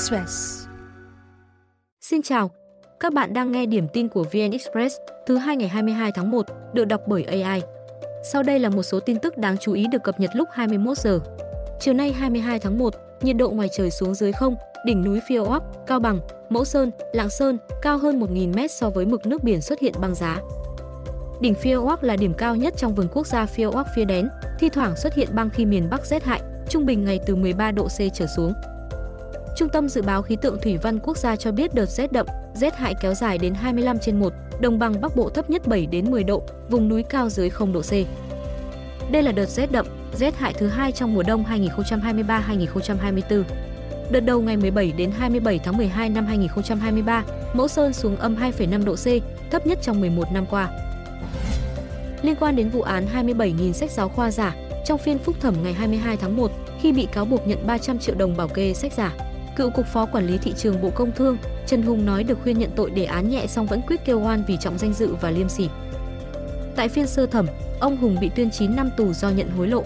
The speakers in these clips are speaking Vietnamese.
Express. Xin chào, các bạn đang nghe điểm tin của VN Express thứ hai ngày 22 tháng 1 được đọc bởi AI. Sau đây là một số tin tức đáng chú ý được cập nhật lúc 21 giờ. Chiều nay 22 tháng 1, nhiệt độ ngoài trời xuống dưới không, đỉnh núi Phiêu Ốc, Cao Bằng, Mẫu Sơn, Lạng Sơn cao hơn 1.000 m so với mực nước biển xuất hiện băng giá. Đỉnh Phiêu Ốc là điểm cao nhất trong vườn quốc gia Phiêu Ốc phía đén, thi thoảng xuất hiện băng khi miền Bắc rét hại, trung bình ngày từ 13 độ C trở xuống. Trung tâm Dự báo Khí tượng Thủy văn Quốc gia cho biết đợt rét đậm, rét hại kéo dài đến 25 trên 1, đồng bằng Bắc Bộ thấp nhất 7 đến 10 độ, vùng núi cao dưới 0 độ C. Đây là đợt rét đậm, rét hại thứ hai trong mùa đông 2023-2024. Đợt đầu ngày 17 đến 27 tháng 12 năm 2023, Mẫu Sơn xuống âm 2,5 độ C, thấp nhất trong 11 năm qua. Liên quan đến vụ án 27.000 sách giáo khoa giả, trong phiên phúc thẩm ngày 22 tháng 1, khi bị cáo buộc nhận 300 triệu đồng bảo kê sách giả, cựu cục phó quản lý thị trường Bộ Công Thương Trần Hùng nói được khuyên nhận tội để án nhẹ song vẫn quyết kêu oan vì trọng danh dự và liêm sỉ. Tại phiên sơ thẩm, ông Hùng bị tuyên 9 năm tù do nhận hối lộ.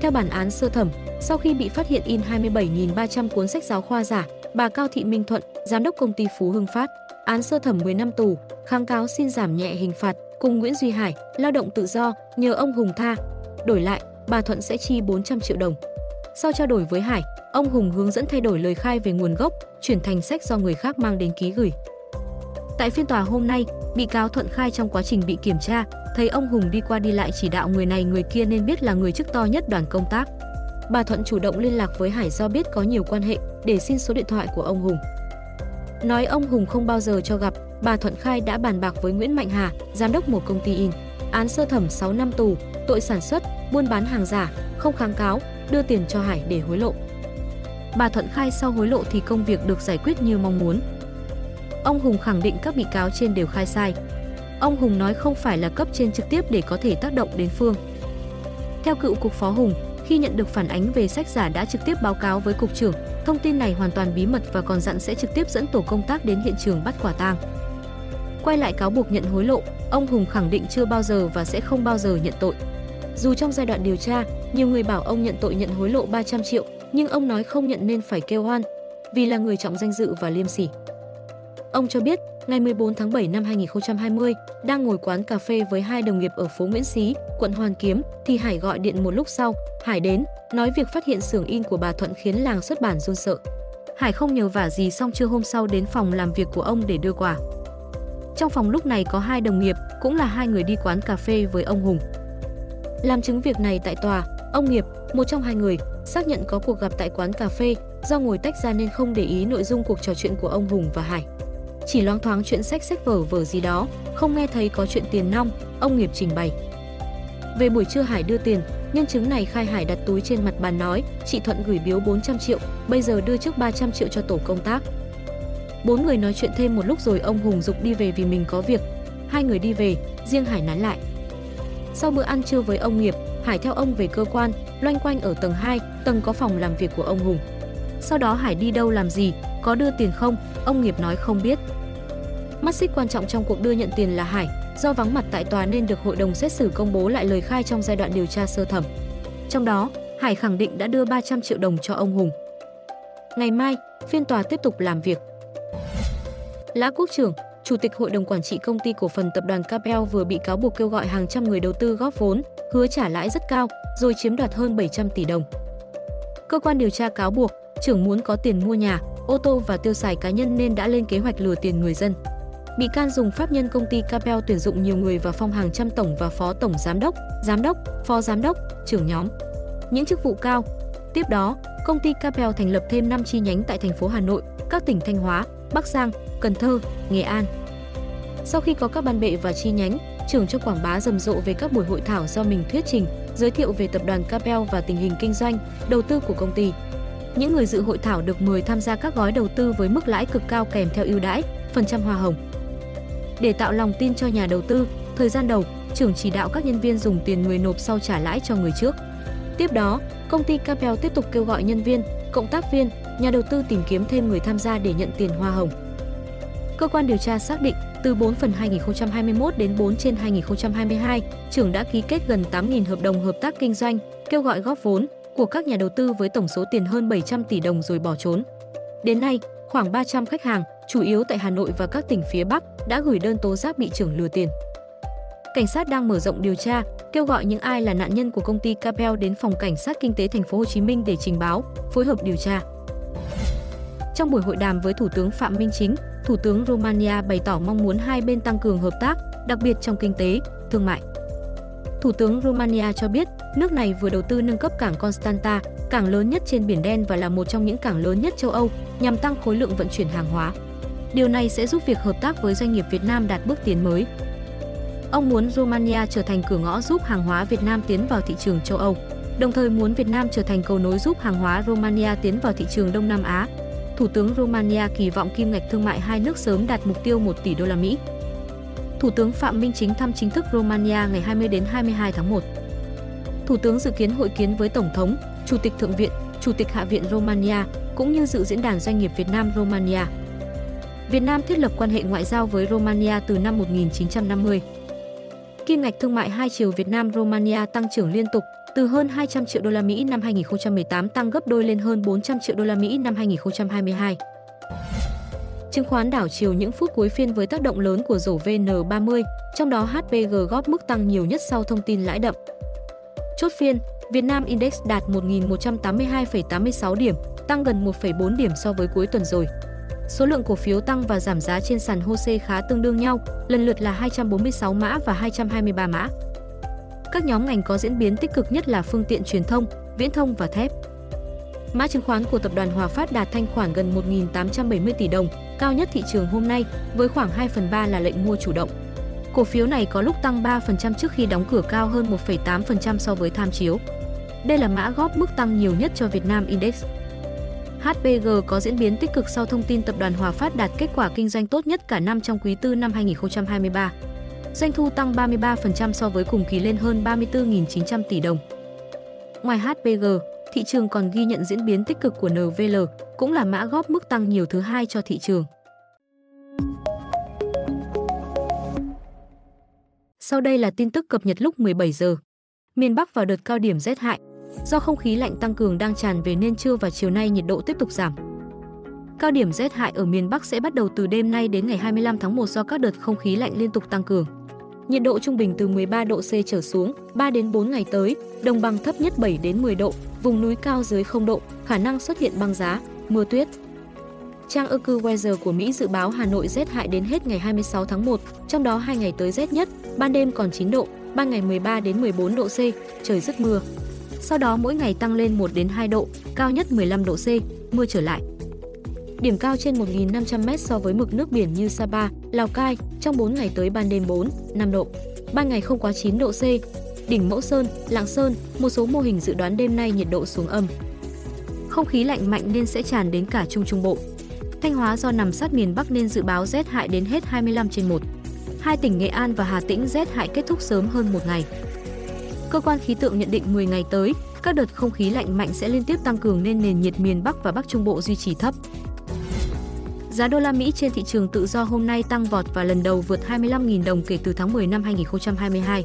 Theo bản án sơ thẩm, sau khi bị phát hiện in 27.300 cuốn sách giáo khoa giả, bà Cao Thị Minh Thuận, giám đốc công ty Phú Hưng Phát, án sơ thẩm 10 năm tù, kháng cáo xin giảm nhẹ hình phạt cùng Nguyễn Duy Hải, lao động tự do, nhờ ông Hùng tha. Đổi lại, bà Thuận sẽ chi 400 triệu đồng. Sau trao đổi với Hải, ông Hùng hướng dẫn thay đổi lời khai về nguồn gốc, chuyển thành sách do người khác mang đến ký gửi. Tại phiên tòa hôm nay, bị cáo Thuận khai trong quá trình bị kiểm tra, thấy ông Hùng đi qua đi lại chỉ đạo người này người kia nên biết là người chức to nhất đoàn công tác. Bà Thuận chủ động liên lạc với Hải do biết có nhiều quan hệ để xin số điện thoại của ông Hùng. Nói ông Hùng không bao giờ cho gặp, bà Thuận khai đã bàn bạc với Nguyễn Mạnh Hà, giám đốc một công ty in. Án sơ thẩm 6 năm tù, tội sản xuất, buôn bán hàng giả, không kháng cáo, đưa tiền cho Hải để hối lộ. Bà Thuận khai sau hối lộ thì công việc được giải quyết như mong muốn. Ông Hùng khẳng định các bị cáo trên đều khai sai. Ông Hùng nói không phải là cấp trên trực tiếp để có thể tác động đến Phương. Theo cựu cục phó Hùng, khi nhận được phản ánh về sách giả đã trực tiếp báo cáo với cục trưởng, thông tin này hoàn toàn bí mật và còn dặn sẽ trực tiếp dẫn tổ công tác đến hiện trường bắt quả tang. Quay lại cáo buộc nhận hối lộ, ông Hùng khẳng định chưa bao giờ và sẽ không bao giờ nhận tội. Dù trong giai đoạn điều tra, nhiều người bảo ông nhận tội nhận hối lộ 300 triệu, nhưng ông nói không nhận nên phải kêu oan, vì là người trọng danh dự và liêm sỉ. Ông cho biết, ngày 14 tháng 7 năm 2020, đang ngồi quán cà phê với hai đồng nghiệp ở phố Nguyễn Xí, quận Hoàn Kiếm, thì Hải gọi điện một lúc sau, Hải đến, nói việc phát hiện xưởng in của bà Thuận khiến làng xuất bản run sợ. Hải không nhờ vả gì xong trưa hôm sau đến phòng làm việc của ông để đưa quà. Trong phòng lúc này có hai đồng nghiệp, cũng là hai người đi quán cà phê với ông Hùng. Làm chứng việc này tại tòa, ông Nghiệp, một trong hai người, xác nhận có cuộc gặp tại quán cà phê, do ngồi tách ra nên không để ý nội dung cuộc trò chuyện của ông Hùng và Hải. Chỉ loáng thoáng chuyện sách sách vở vở gì đó, không nghe thấy có chuyện tiền nong, ông Nghiệp trình bày. Về buổi trưa Hải đưa tiền, nhân chứng này khai Hải đặt túi trên mặt bàn nói, chị Thuận gửi biếu 400 triệu, bây giờ đưa trước 300 triệu cho tổ công tác. Bốn người nói chuyện thêm một lúc rồi ông Hùng dục đi về vì mình có việc. Hai người đi về, riêng Hải nán lại. Sau bữa ăn trưa với ông Nghiệp, Hải theo ông về cơ quan, loanh quanh ở tầng 2, tầng có phòng làm việc của ông Hùng. Sau đó Hải đi đâu làm gì, có đưa tiền không, ông Nghiệp nói không biết. Mắt xích quan trọng trong cuộc đưa nhận tiền là Hải, do vắng mặt tại tòa nên được hội đồng xét xử công bố lại lời khai trong giai đoạn điều tra sơ thẩm. Trong đó, Hải khẳng định đã đưa 300 triệu đồng cho ông Hùng. Ngày mai, phiên tòa tiếp tục làm việc. Lã Quốc trưởng, Chủ tịch Hội đồng Quản trị Công ty Cổ phần Tập đoàn Capel vừa bị cáo buộc kêu gọi hàng trăm người đầu tư góp vốn, hứa trả lãi rất cao, rồi chiếm đoạt hơn 700 tỷ đồng. Cơ quan điều tra cáo buộc, trưởng muốn có tiền mua nhà, ô tô và tiêu xài cá nhân nên đã lên kế hoạch lừa tiền người dân. Bị can dùng pháp nhân công ty Capel tuyển dụng nhiều người và phong hàng trăm tổng và phó tổng giám đốc, giám đốc, phó giám đốc, trưởng nhóm. Những chức vụ cao. Tiếp đó, công ty Capel thành lập thêm 5 chi nhánh tại thành phố Hà Nội, các tỉnh Thanh Hóa, Bắc Giang, Cần Thơ, Nghệ An. Sau khi có các ban bệ và chi nhánh, trưởng cho quảng bá rầm rộ về các buổi hội thảo do mình thuyết trình, giới thiệu về tập đoàn Capel và tình hình kinh doanh, đầu tư của công ty. Những người dự hội thảo được mời tham gia các gói đầu tư với mức lãi cực cao kèm theo ưu đãi, phần trăm hoa hồng. Để tạo lòng tin cho nhà đầu tư, thời gian đầu, trưởng chỉ đạo các nhân viên dùng tiền người nộp sau trả lãi cho người trước. Tiếp đó, công ty Capel tiếp tục kêu gọi nhân viên, cộng tác viên, nhà đầu tư tìm kiếm thêm người tham gia để nhận tiền hoa hồng. Cơ quan điều tra xác định, từ 4 phần 2021 đến 4 trên 2022, trưởng đã ký kết gần 8.000 hợp đồng hợp tác kinh doanh, kêu gọi góp vốn của các nhà đầu tư với tổng số tiền hơn 700 tỷ đồng rồi bỏ trốn. Đến nay, khoảng 300 khách hàng, chủ yếu tại Hà Nội và các tỉnh phía Bắc, đã gửi đơn tố giác bị trưởng lừa tiền. Cảnh sát đang mở rộng điều tra, kêu gọi những ai là nạn nhân của công ty Capel đến phòng cảnh sát kinh tế thành phố Hồ Chí Minh để trình báo, phối hợp điều tra. Trong buổi hội đàm với Thủ tướng Phạm Minh Chính, Thủ tướng Romania bày tỏ mong muốn hai bên tăng cường hợp tác, đặc biệt trong kinh tế, thương mại. Thủ tướng Romania cho biết, nước này vừa đầu tư nâng cấp cảng Constanta, cảng lớn nhất trên Biển Đen và là một trong những cảng lớn nhất châu Âu, nhằm tăng khối lượng vận chuyển hàng hóa. Điều này sẽ giúp việc hợp tác với doanh nghiệp Việt Nam đạt bước tiến mới. Ông muốn Romania trở thành cửa ngõ giúp hàng hóa Việt Nam tiến vào thị trường châu Âu, đồng thời muốn Việt Nam trở thành cầu nối giúp hàng hóa Romania tiến vào thị trường Đông Nam Á. Thủ tướng Romania kỳ vọng kim ngạch thương mại hai nước sớm đạt mục tiêu 1 tỷ đô la Mỹ. Thủ tướng Phạm Minh Chính thăm chính thức Romania ngày 20 đến 22 tháng 1. Thủ tướng dự kiến hội kiến với Tổng thống, Chủ tịch Thượng viện, Chủ tịch Hạ viện Romania cũng như dự diễn đàn doanh nghiệp Việt Nam Romania. Việt Nam thiết lập quan hệ ngoại giao với Romania từ năm 1950. Kim ngạch thương mại hai chiều Việt Nam Romania tăng trưởng liên tục, từ hơn 200 triệu đô la Mỹ năm 2018 tăng gấp đôi lên hơn 400 triệu đô la Mỹ năm 2022. Chứng khoán đảo chiều những phút cuối phiên với tác động lớn của rổ VN30, trong đó HPG góp mức tăng nhiều nhất sau thông tin lãi đậm. Chốt phiên, Việt Nam Index đạt 1.182,86 điểm, tăng gần 1,4 điểm so với cuối tuần rồi. Số lượng cổ phiếu tăng và giảm giá trên sàn HOSE khá tương đương nhau, lần lượt là 246 mã và 223 mã. Các nhóm ngành có diễn biến tích cực nhất là phương tiện truyền thông, viễn thông và thép. Mã chứng khoán của tập đoàn Hòa Phát đạt thanh khoản gần 1.870 tỷ đồng, cao nhất thị trường hôm nay, với khoảng 2 phần 3 là lệnh mua chủ động. Cổ phiếu này có lúc tăng 3% trước khi đóng cửa cao hơn 1,8% so với tham chiếu. Đây là mã góp mức tăng nhiều nhất cho Việt Nam Index. HPG có diễn biến tích cực sau thông tin tập đoàn Hòa Phát đạt kết quả kinh doanh tốt nhất cả năm trong quý tư năm 2023. Doanh thu tăng 33% so với cùng kỳ lên hơn 34.900 tỷ đồng. Ngoài HPG, thị trường còn ghi nhận diễn biến tích cực của NVL, cũng là mã góp mức tăng nhiều thứ hai cho thị trường. Sau đây là tin tức cập nhật lúc 17 giờ. Miền Bắc vào đợt cao điểm rét hại. Do không khí lạnh tăng cường đang tràn về nên trưa và chiều nay nhiệt độ tiếp tục giảm. Cao điểm rét hại ở miền Bắc sẽ bắt đầu từ đêm nay đến ngày 25 tháng 1 do các đợt không khí lạnh liên tục tăng cường. Nhiệt độ trung bình từ 13 độ C trở xuống, 3 đến 4 ngày tới, đồng bằng thấp nhất 7 đến 10 độ, vùng núi cao dưới 0 độ, khả năng xuất hiện băng giá, mưa tuyết. Trang AccuWeather của Mỹ dự báo Hà Nội rét hại đến hết ngày 26 tháng 1, trong đó 2 ngày tới rét nhất, ban đêm còn 9 độ, ban ngày 13 đến 14 độ C, trời rất mưa. Sau đó mỗi ngày tăng lên 1 đến 2 độ, cao nhất 15 độ C, mưa trở lại. Điểm cao trên 1.500m so với mực nước biển như Sapa, Lào Cai, trong 4 ngày tới ban đêm 4, 5 độ. Ban ngày không quá 9 độ C. Đỉnh Mẫu Sơn, Lạng Sơn, một số mô hình dự đoán đêm nay nhiệt độ xuống âm. Không khí lạnh mạnh nên sẽ tràn đến cả Trung Trung Bộ. Thanh Hóa do nằm sát miền Bắc nên dự báo rét hại đến hết 25 trên 1. Hai tỉnh Nghệ An và Hà Tĩnh rét hại kết thúc sớm hơn một ngày. Cơ quan khí tượng nhận định 10 ngày tới, các đợt không khí lạnh mạnh sẽ liên tiếp tăng cường nên nền nhiệt miền Bắc và Bắc Trung Bộ duy trì thấp. Giá đô la Mỹ trên thị trường tự do hôm nay tăng vọt và lần đầu vượt 25.000 đồng kể từ tháng 10 năm 2022.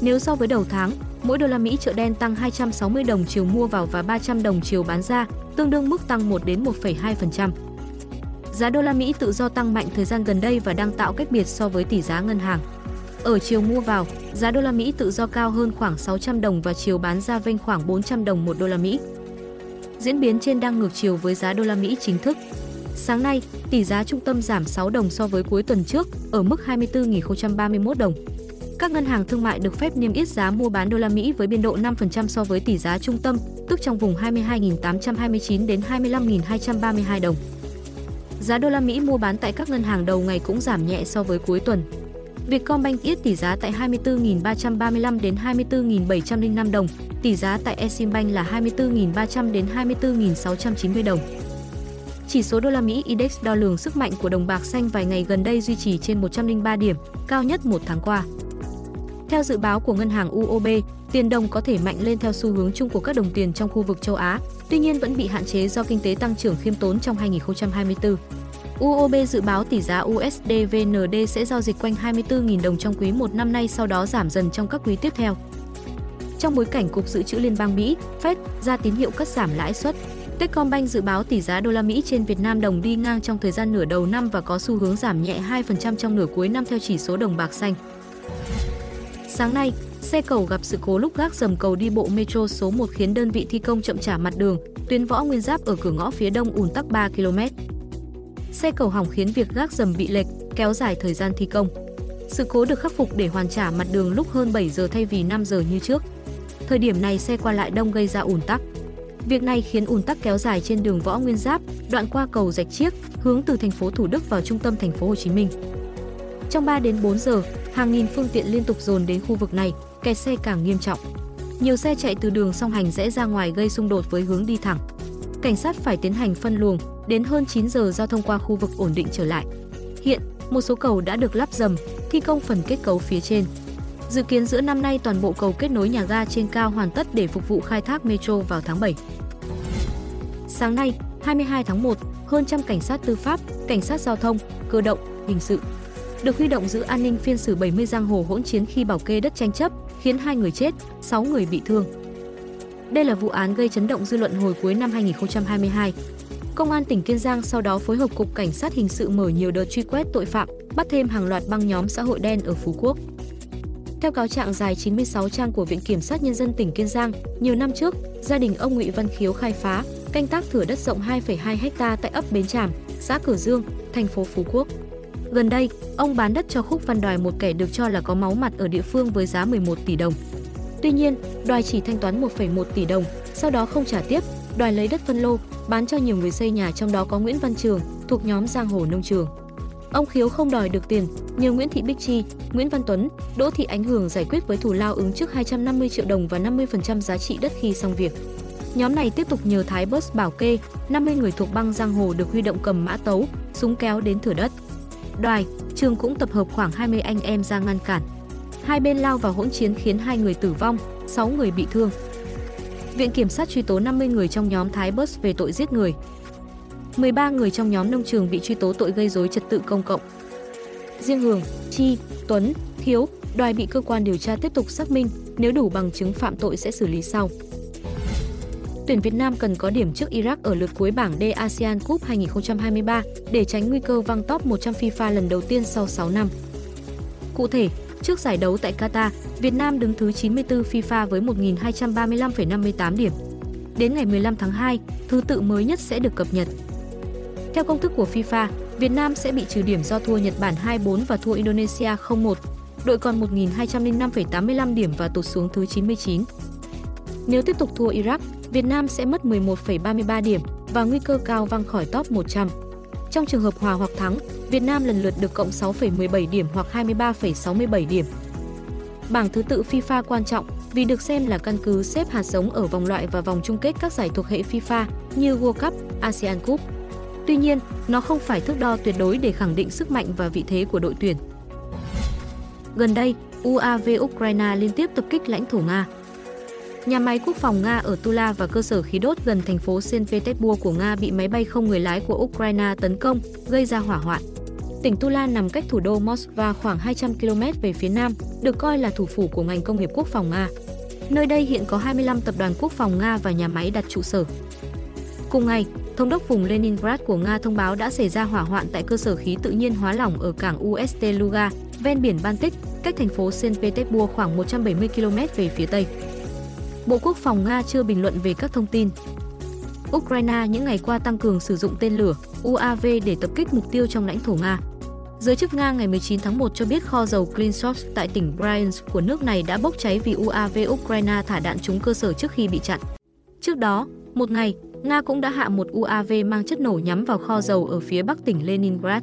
Nếu so với đầu tháng, mỗi đô la Mỹ chợ đen tăng 260 đồng chiều mua vào và 300 đồng chiều bán ra, tương đương mức tăng 1 đến 1,2%. Giá đô la Mỹ tự do tăng mạnh thời gian gần đây và đang tạo cách biệt so với tỷ giá ngân hàng. Ở chiều mua vào, giá đô la Mỹ tự do cao hơn khoảng 600 đồng và chiều bán ra vênh khoảng 400 đồng một đô la Mỹ. Diễn biến trên đang ngược chiều với giá đô la Mỹ chính thức. Sáng nay, tỷ giá trung tâm giảm 6 đồng so với cuối tuần trước, ở mức 24.031 đồng. Các ngân hàng thương mại được phép niêm yết giá mua bán đô la Mỹ với biên độ 5% so với tỷ giá trung tâm, tức trong vùng 22.829 đến 25.232 đồng. Giá đô la Mỹ mua bán tại các ngân hàng đầu ngày cũng giảm nhẹ so với cuối tuần. Vietcombank yết tỷ giá tại 24.335 đến 24.705 đồng, tỷ giá tại Eximbank là 24.300 đến 24.690 đồng. Chỉ số đô la Mỹ Index đo lường sức mạnh của đồng bạc xanh vài ngày gần đây duy trì trên 103 điểm, cao nhất một tháng qua. Theo dự báo của ngân hàng UOB, tiền đồng có thể mạnh lên theo xu hướng chung của các đồng tiền trong khu vực châu Á, tuy nhiên vẫn bị hạn chế do kinh tế tăng trưởng khiêm tốn trong 2024. UOB dự báo tỷ giá USD VND sẽ giao dịch quanh 24.000 đồng trong quý 1 năm nay sau đó giảm dần trong các quý tiếp theo. Trong bối cảnh Cục Dự trữ Liên bang Mỹ, Fed ra tín hiệu cắt giảm lãi suất, Techcombank dự báo tỷ giá đô la Mỹ trên Việt Nam đồng đi ngang trong thời gian nửa đầu năm và có xu hướng giảm nhẹ 2% trong nửa cuối năm theo chỉ số đồng bạc xanh. Sáng nay, xe cầu gặp sự cố lúc gác dầm cầu đi bộ Metro số 1 khiến đơn vị thi công chậm trả mặt đường, tuyến võ nguyên giáp ở cửa ngõ phía đông ùn tắc 3 km. Xe cầu hỏng khiến việc gác dầm bị lệch, kéo dài thời gian thi công. Sự cố được khắc phục để hoàn trả mặt đường lúc hơn 7 giờ thay vì 5 giờ như trước. Thời điểm này xe qua lại đông gây ra ùn tắc. Việc này khiến ùn tắc kéo dài trên đường Võ Nguyên Giáp, đoạn qua cầu Rạch Chiếc, hướng từ thành phố Thủ Đức vào trung tâm thành phố Hồ Chí Minh. Trong 3 đến 4 giờ, hàng nghìn phương tiện liên tục dồn đến khu vực này, kẹt xe càng nghiêm trọng. Nhiều xe chạy từ đường song hành rẽ ra ngoài gây xung đột với hướng đi thẳng. Cảnh sát phải tiến hành phân luồng, đến hơn 9 giờ giao thông qua khu vực ổn định trở lại. Hiện, một số cầu đã được lắp dầm, thi công phần kết cấu phía trên. Dự kiến giữa năm nay toàn bộ cầu kết nối nhà ga trên cao hoàn tất để phục vụ khai thác metro vào tháng 7. Sáng nay, 22 tháng 1, hơn trăm cảnh sát tư pháp, cảnh sát giao thông, cơ động, hình sự được huy động giữ an ninh phiên xử 70 giang hồ hỗn chiến khi bảo kê đất tranh chấp, khiến hai người chết, 6 người bị thương. Đây là vụ án gây chấn động dư luận hồi cuối năm 2022. Công an tỉnh Kiên Giang sau đó phối hợp cục cảnh sát hình sự mở nhiều đợt truy quét tội phạm, bắt thêm hàng loạt băng nhóm xã hội đen ở Phú Quốc. Theo cáo trạng dài 96 trang của Viện Kiểm sát Nhân dân tỉnh Kiên Giang, nhiều năm trước, gia đình ông Nguyễn Văn Khiếu khai phá, canh tác thửa đất rộng 2,2 ha tại ấp Bến Tràm, xã Cửa Dương, thành phố Phú Quốc. Gần đây, ông bán đất cho Khúc Văn Đoài một kẻ được cho là có máu mặt ở địa phương với giá 11 tỷ đồng. Tuy nhiên, Đoài chỉ thanh toán 1,1 tỷ đồng, sau đó không trả tiếp, Đoài lấy đất phân lô, bán cho nhiều người xây nhà trong đó có Nguyễn Văn Trường, thuộc nhóm Giang Hồ Nông Trường. Ông Khiếu không đòi được tiền, nhờ Nguyễn Thị Bích Chi, Nguyễn Văn Tuấn, Đỗ Thị Ánh Hưởng giải quyết với thù lao ứng trước 250 triệu đồng và 50% giá trị đất khi xong việc. Nhóm này tiếp tục nhờ Thái Bus bảo kê, 50 người thuộc băng giang hồ được huy động cầm mã tấu, súng kéo đến thửa đất. Đoài, Trường cũng tập hợp khoảng 20 anh em ra ngăn cản. Hai bên lao vào hỗn chiến khiến hai người tử vong, 6 người bị thương. Viện Kiểm sát truy tố 50 người trong nhóm Thái Bus về tội giết người. 13 người trong nhóm nông trường bị truy tố tội gây dối trật tự công cộng. Riêng Hường, Chi, Tuấn, Thiếu, Đoài bị cơ quan điều tra tiếp tục xác minh, nếu đủ bằng chứng phạm tội sẽ xử lý sau. Tuyển Việt Nam cần có điểm trước Iraq ở lượt cuối bảng D ASEAN Cup 2023 để tránh nguy cơ văng top 100 FIFA lần đầu tiên sau 6 năm. Cụ thể, trước giải đấu tại Qatar, Việt Nam đứng thứ 94 FIFA với 1.235,58 điểm. Đến ngày 15 tháng 2, thứ tự mới nhất sẽ được cập nhật. Theo công thức của FIFA, Việt Nam sẽ bị trừ điểm do thua Nhật Bản 2-4 và thua Indonesia 0-1. Đội còn 1.205,85 điểm và tụt xuống thứ 99. Nếu tiếp tục thua Iraq, Việt Nam sẽ mất 11,33 điểm và nguy cơ cao văng khỏi top 100. Trong trường hợp hòa hoặc thắng, Việt Nam lần lượt được cộng 6,17 điểm hoặc 23,67 điểm. Bảng thứ tự FIFA quan trọng vì được xem là căn cứ xếp hạt giống ở vòng loại và vòng chung kết các giải thuộc hệ FIFA như World Cup, ASEAN Cup. Tuy nhiên, nó không phải thước đo tuyệt đối để khẳng định sức mạnh và vị thế của đội tuyển. Gần đây, UAV Ukraine liên tiếp tập kích lãnh thổ Nga. Nhà máy quốc phòng Nga ở Tula và cơ sở khí đốt gần thành phố Saint Petersburg của Nga bị máy bay không người lái của Ukraine tấn công, gây ra hỏa hoạn. Tỉnh Tula nằm cách thủ đô Moscow khoảng 200 km về phía nam, được coi là thủ phủ của ngành công nghiệp quốc phòng Nga. Nơi đây hiện có 25 tập đoàn quốc phòng Nga và nhà máy đặt trụ sở. Cùng ngày, Thống đốc vùng Leningrad của Nga thông báo đã xảy ra hỏa hoạn tại cơ sở khí tự nhiên hóa lỏng ở cảng UST Luga, ven biển Baltic, cách thành phố Saint Petersburg khoảng 170 km về phía tây. Bộ Quốc phòng Nga chưa bình luận về các thông tin. Ukraine những ngày qua tăng cường sử dụng tên lửa UAV để tập kích mục tiêu trong lãnh thổ Nga. Giới chức Nga ngày 19 tháng 1 cho biết kho dầu Klinsov tại tỉnh Bryansk của nước này đã bốc cháy vì UAV Ukraine thả đạn trúng cơ sở trước khi bị chặn. Trước đó, một ngày, Nga cũng đã hạ một UAV mang chất nổ nhắm vào kho dầu ở phía bắc tỉnh Leningrad.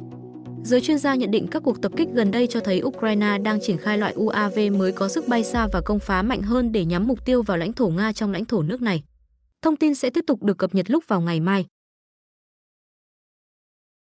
Giới chuyên gia nhận định các cuộc tập kích gần đây cho thấy Ukraine đang triển khai loại UAV mới có sức bay xa và công phá mạnh hơn để nhắm mục tiêu vào lãnh thổ Nga trong lãnh thổ nước này. Thông tin sẽ tiếp tục được cập nhật lúc vào ngày mai.